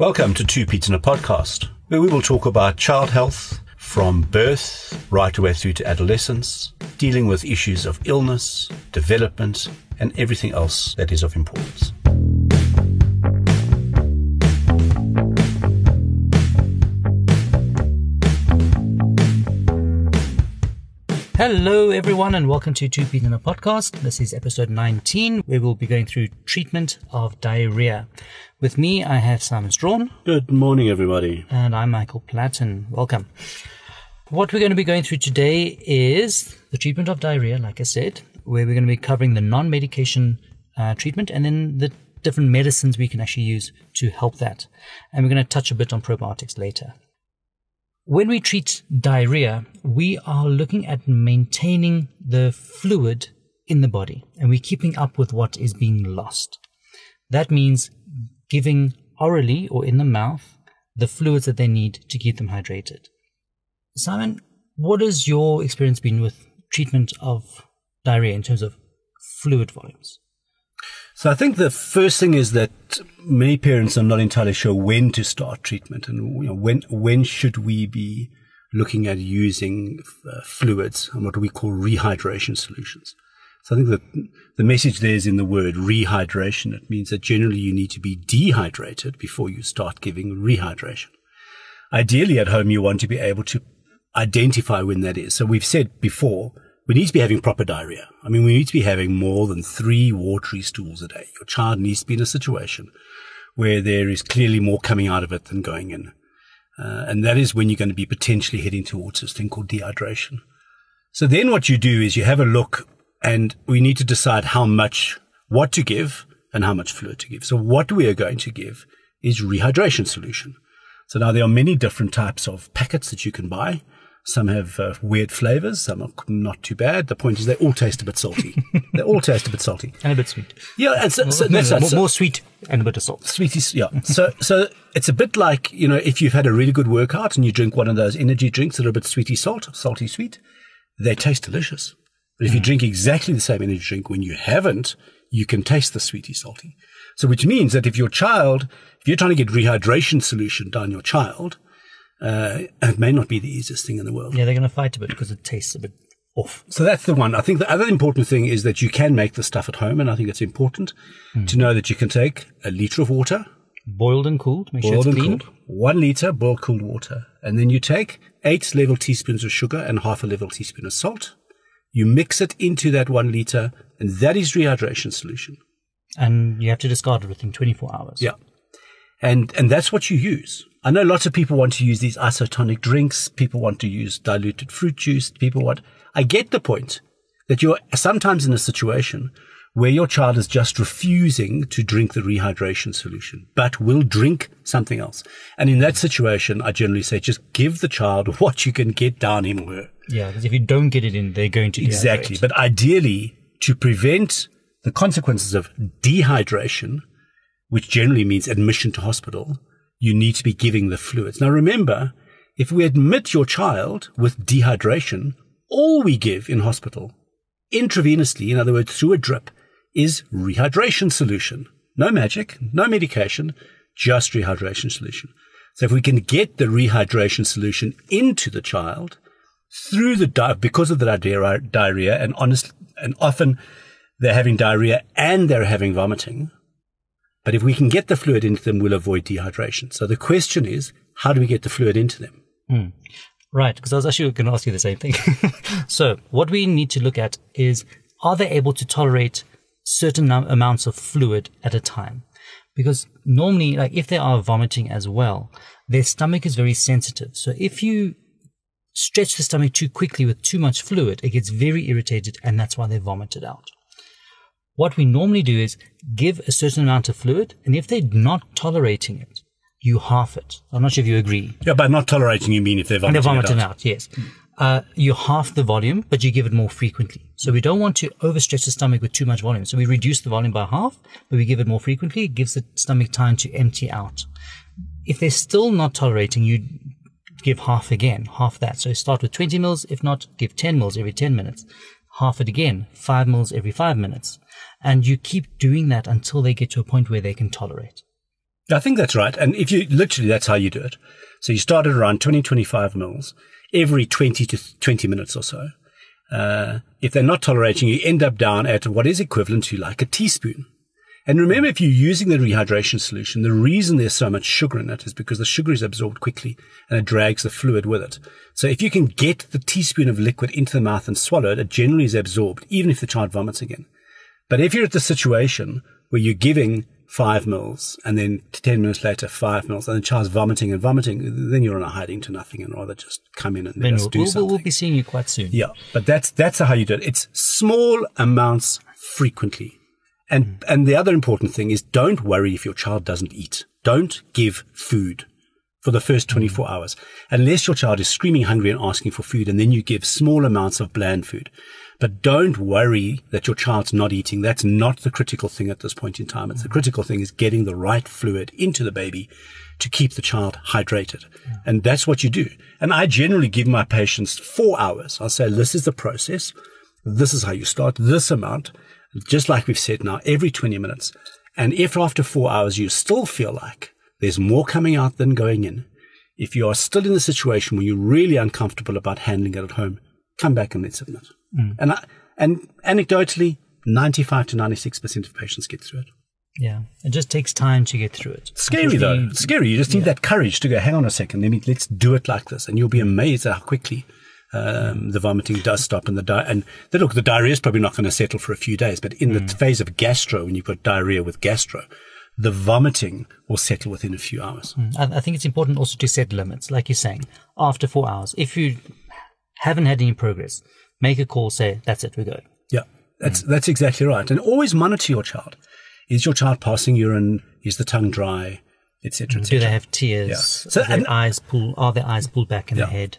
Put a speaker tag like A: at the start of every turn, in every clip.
A: Welcome to Two Pete's in a Podcast, where we will talk about child health from birth right away through to adolescence, dealing with issues of illness, development, and everything else that is of importance.
B: Hello, everyone, and welcome to Two Pete in a Podcast. This is episode 19, where we'll be going through treatment of diarrhea. With me, I have Simon Strawn.
A: Good morning, everybody.
B: And I'm Michael Platten. Welcome. What we're going to be going through today is the treatment of diarrhea, like I said, where we're going to be covering the non medication uh, treatment and then the different medicines we can actually use to help that. And we're going to touch a bit on probiotics later. When we treat diarrhea, we are looking at maintaining the fluid in the body and we're keeping up with what is being lost. That means giving orally or in the mouth the fluids that they need to keep them hydrated. Simon, what has your experience been with treatment of diarrhea in terms of fluid volumes?
A: So I think the first thing is that many parents are not entirely sure when to start treatment and you know, when when should we be looking at using uh, fluids and what we call rehydration solutions. So I think that the message there is in the word rehydration. It means that generally you need to be dehydrated before you start giving rehydration. Ideally at home you want to be able to identify when that is. So we've said before we need to be having proper diarrhea. I mean, we need to be having more than three watery stools a day. Your child needs to be in a situation where there is clearly more coming out of it than going in. Uh, and that is when you're going to be potentially heading towards this thing called dehydration. So then what you do is you have a look and we need to decide how much, what to give and how much fluid to give. So what we are going to give is rehydration solution. So now there are many different types of packets that you can buy. Some have uh, weird flavors. Some are not too bad. The point is they all taste a bit salty. they all taste a bit salty
B: and a bit sweet.
A: Yeah, and so, so
B: no,
A: that's
B: no, more,
A: So-
B: more sweet and a bit of salt.
A: Sweeties, yeah. So, so it's a bit like, you know, if you've had a really good workout and you drink one of those energy drinks that are a bit sweety salt, salty sweet, they taste delicious. But if you drink exactly the same energy drink when you haven't, you can taste the sweety salty. So, which means that if your child, if you're trying to get rehydration solution down your child, uh, it may not be the easiest thing in the world.
B: Yeah, they're going to fight a bit because it tastes a bit off.
A: So that's the one. I think the other important thing is that you can make the stuff at home, and I think it's important to know that you can take a liter of water,
B: Boiled and cooled. Make
A: boiled
B: sure
A: and
B: it's clean.
A: cooled, one liter boiled cooled water, and then you take eight level teaspoons of sugar and half a level teaspoon of salt. You mix it into that one liter, and that is rehydration solution.
B: And you have to discard it within 24 hours.
A: Yeah. And, and that's what you use. I know lots of people want to use these isotonic drinks. People want to use diluted fruit juice. People want, I get the point that you're sometimes in a situation where your child is just refusing to drink the rehydration solution, but will drink something else. And in that situation, I generally say just give the child what you can get down him or her.
B: Yeah, because if you don't get it in, they're going to
A: Exactly.
B: dehydrate.
A: But ideally, to prevent the consequences of dehydration, which generally means admission to hospital, you need to be giving the fluids. Now remember, if we admit your child with dehydration, all we give in hospital intravenously, in other words, through a drip, is rehydration solution. No magic, no medication, just rehydration solution. So if we can get the rehydration solution into the child through the di- because of the diarrhea, diarrhea and honest and often they're having diarrhea and they're having vomiting. But if we can get the fluid into them, we'll avoid dehydration. So the question is, how do we get the fluid into them? Hmm.
B: Right, because I was actually going to ask you the same thing. so, what we need to look at is are they able to tolerate certain num- amounts of fluid at a time? Because normally, like if they are vomiting as well, their stomach is very sensitive. So, if you stretch the stomach too quickly with too much fluid, it gets very irritated, and that's why they vomited out. What we normally do is give a certain amount of fluid, and if they're not tolerating it, you half it. I'm not sure if you agree.
A: Yeah, by not tolerating, you mean if they're
B: And
A: vomiting,
B: they're vomiting
A: out.
B: out, yes. Uh, you half the volume, but you give it more frequently. So we don't want to overstretch the stomach with too much volume. So we reduce the volume by half, but we give it more frequently. It gives the stomach time to empty out. If they're still not tolerating, you give half again, half that. So start with 20 mils. If not, give 10 mils every 10 minutes. Half it again, 5 mils every 5 minutes. And you keep doing that until they get to a point where they can tolerate.
A: I think that's right. And if you literally, that's how you do it. So you start at around 20, 25 mils every 20 to 20 minutes or so. Uh, if they're not tolerating, you end up down at what is equivalent to like a teaspoon. And remember, if you're using the rehydration solution, the reason there's so much sugar in it is because the sugar is absorbed quickly and it drags the fluid with it. So if you can get the teaspoon of liquid into the mouth and swallow it, it generally is absorbed, even if the child vomits again. But if you're at the situation where you're giving five mils and then 10 minutes later, five mils and the child's vomiting and vomiting, then you're on a hiding to nothing and rather just come in and
B: Then we'll,
A: do
B: we'll,
A: something.
B: we'll be seeing you quite soon.
A: Yeah, but that's that's how you do it. It's small amounts frequently. And hmm. and the other important thing is don't worry if your child doesn't eat. Don't give food for the first hmm. 24 hours unless your child is screaming hungry and asking for food and then you give small amounts of bland food. But don't worry that your child's not eating. That's not the critical thing at this point in time. It's the mm-hmm. critical thing is getting the right fluid into the baby to keep the child hydrated. And that's what you do. And I generally give my patients four hours. I'll say, this is the process. This is how you start this amount, just like we've said now, every 20 minutes. And if after four hours you still feel like there's more coming out than going in, if you are still in the situation where you're really uncomfortable about handling it at home, come back and let's submit. Mm. And, I, and anecdotally, 95 to 96% of patients get through it.
B: Yeah. It just takes time to get through it.
A: Scary though. It's scary. You just need that courage to go, hang on a second, let me, let's do it like this. And you'll be amazed at how quickly um, the vomiting does stop. And the di- and the, look, the diarrhea is probably not going to settle for a few days, but in the mm. phase of gastro, when you've got diarrhea with gastro, the vomiting will settle within a few hours. Mm.
B: I, I think it's important also to set limits, like you're saying. After four hours, if you haven't had any progress, make a call, say, that's it, we go.
A: Yeah, that's that's exactly right. And always monitor your child. Is your child passing urine? Is the tongue dry? Etc.
B: Do they have tears?
A: Yeah. So-
B: are, their
A: and-
B: eyes pull, are their eyes pulled back in the head?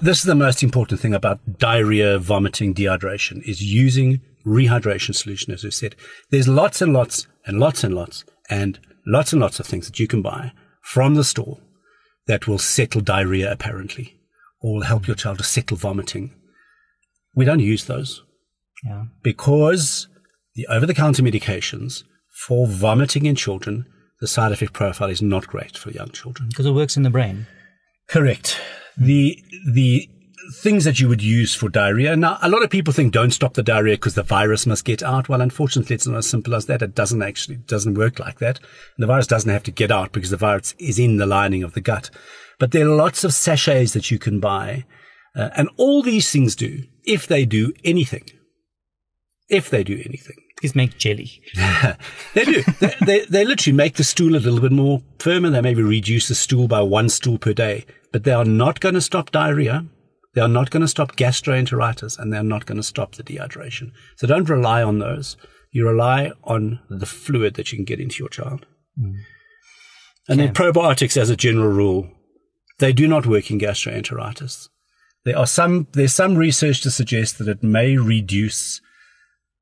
A: This is the most important thing about diarrhea, vomiting, dehydration is using rehydration solution. As we said, there's lots and lots and lots and lots and lots and lots of things that you can buy from the store that will settle diarrhea apparently or will help your child to settle vomiting. We don't use those
B: Yeah.
A: because the over-the-counter medications for vomiting in children, the side effect profile is not great for young children.
B: Because it works in the brain.
A: Correct. The the things that you would use for diarrhea. Now, a lot of people think don't stop the diarrhea because the virus must get out. Well, unfortunately, it's not as simple as that. It doesn't actually it doesn't work like that. And the virus doesn't have to get out because the virus is in the lining of the gut. But there are lots of sachets that you can buy, uh, and all these things do, if they do anything, if they do anything,
B: Please make jelly.
A: they do. they, they, they literally make the stool a little bit more firmer. They maybe reduce the stool by one stool per day, but they are not going to stop diarrhea. They are not going to stop gastroenteritis and they're not going to stop the dehydration. So don't rely on those. You rely on the fluid that you can get into your child. And then probiotics as a general rule, they do not work in gastroenteritis. There are some, there's some research to suggest that it may reduce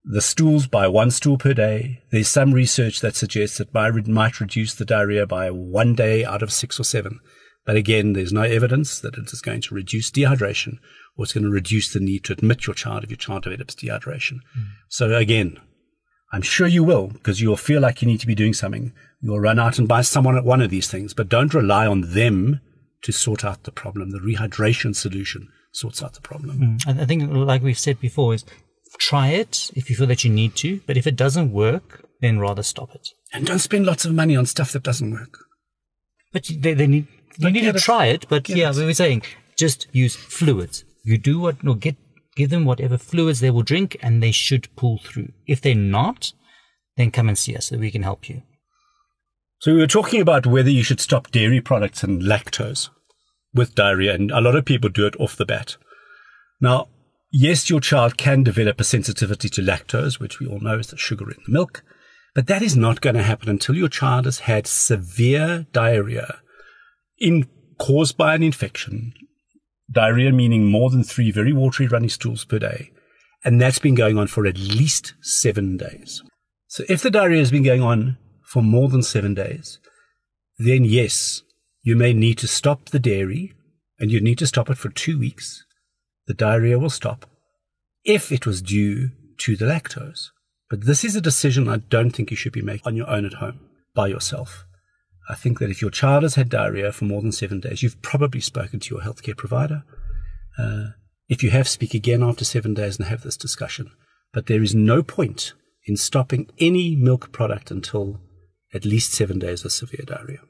A: the stools by one stool per day. There's some research that suggests it might, might reduce the diarrhea by one day out of six or seven. But again, there's no evidence that it is going to reduce dehydration or it's going to reduce the need to admit your child if your child develops dehydration. Mm. So again, I'm sure you will because you'll feel like you need to be doing something. You'll run out and buy someone at one of these things, but don't rely on them to sort out the problem. The rehydration solution sorts out the problem. Mm.
B: I I think, like we've said before, is try it if you feel that you need to, but if it doesn't work, then rather stop it.
A: And don't spend lots of money on stuff that doesn't work.
B: But they, they need you need to
A: it.
B: try it. But yeah,
A: it.
B: we were saying just use fluids. You do what or get give them whatever fluids they will drink, and they should pull through. If they're not, then come and see us so we can help you.
A: So we were talking about whether you should stop dairy products and lactose with diarrhea, and a lot of people do it off the bat. Now, yes, your child can develop a sensitivity to lactose, which we all know is the sugar in the milk, but that is not going to happen until your child has had severe diarrhea in caused by an infection. Diarrhea meaning more than three very watery runny stools per day. And that's been going on for at least seven days. So if the diarrhea has been going on for more than seven days, then yes, you may need to stop the dairy and you need to stop it for two weeks. The diarrhea will stop if it was due to the lactose. But this is a decision I don't think you should be making on your own at home by yourself. I think that if your child has had diarrhea for more than seven days, you've probably spoken to your healthcare provider. Uh, if you have, speak again after seven days and have this discussion. But there is no point in stopping any milk product until at least seven days of severe diarrhea.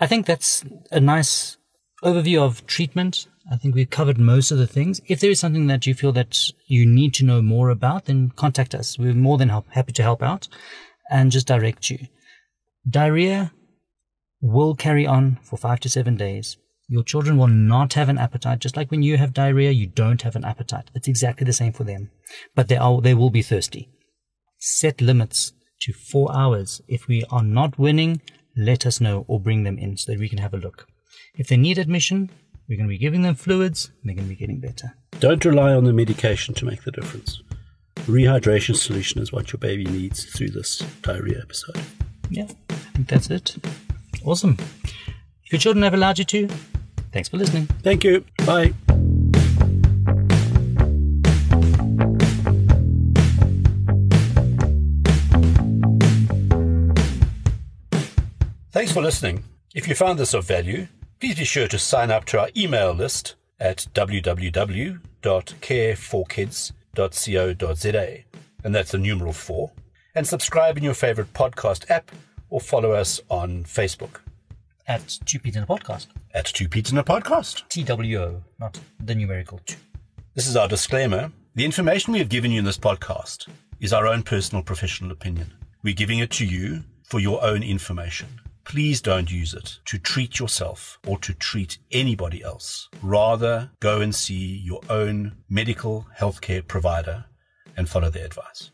B: I think that's a nice overview of treatment. I think we've covered most of the things. If there is something that you feel that you need to know more about, then contact us. We're more than help, happy to help out and just direct you. Diarrhea will carry on for five to seven days. Your children will not have an appetite. Just like when you have diarrhea, you don't have an appetite. It's exactly the same for them. But they are, they will be thirsty. Set limits to four hours. If we are not winning, let us know or bring them in so that we can have a look. If they need admission, we're going to be giving them fluids and they're going to be getting better.
A: Don't rely on the medication to make the difference. Rehydration solution is what your baby needs through this diarrhea episode.
B: Yeah, I think that's it. Awesome. If your children have allowed you to, thanks for listening.
A: Thank you. Bye. Thanks for listening. If you found this of value, please be sure to sign up to our email list at www.careforkids.co.za. And that's the numeral four. And subscribe in your favorite podcast app or follow us on Facebook
B: At Two Pete in a Podcast.
A: at Two Pete's in a Podcast.
B: TWO, not the numerical two.
A: This is our disclaimer. The information we have given you in this podcast is our own personal professional opinion. We're giving it to you for your own information. Please don't use it to treat yourself or to treat anybody else. Rather, go and see your own medical healthcare provider and follow their advice.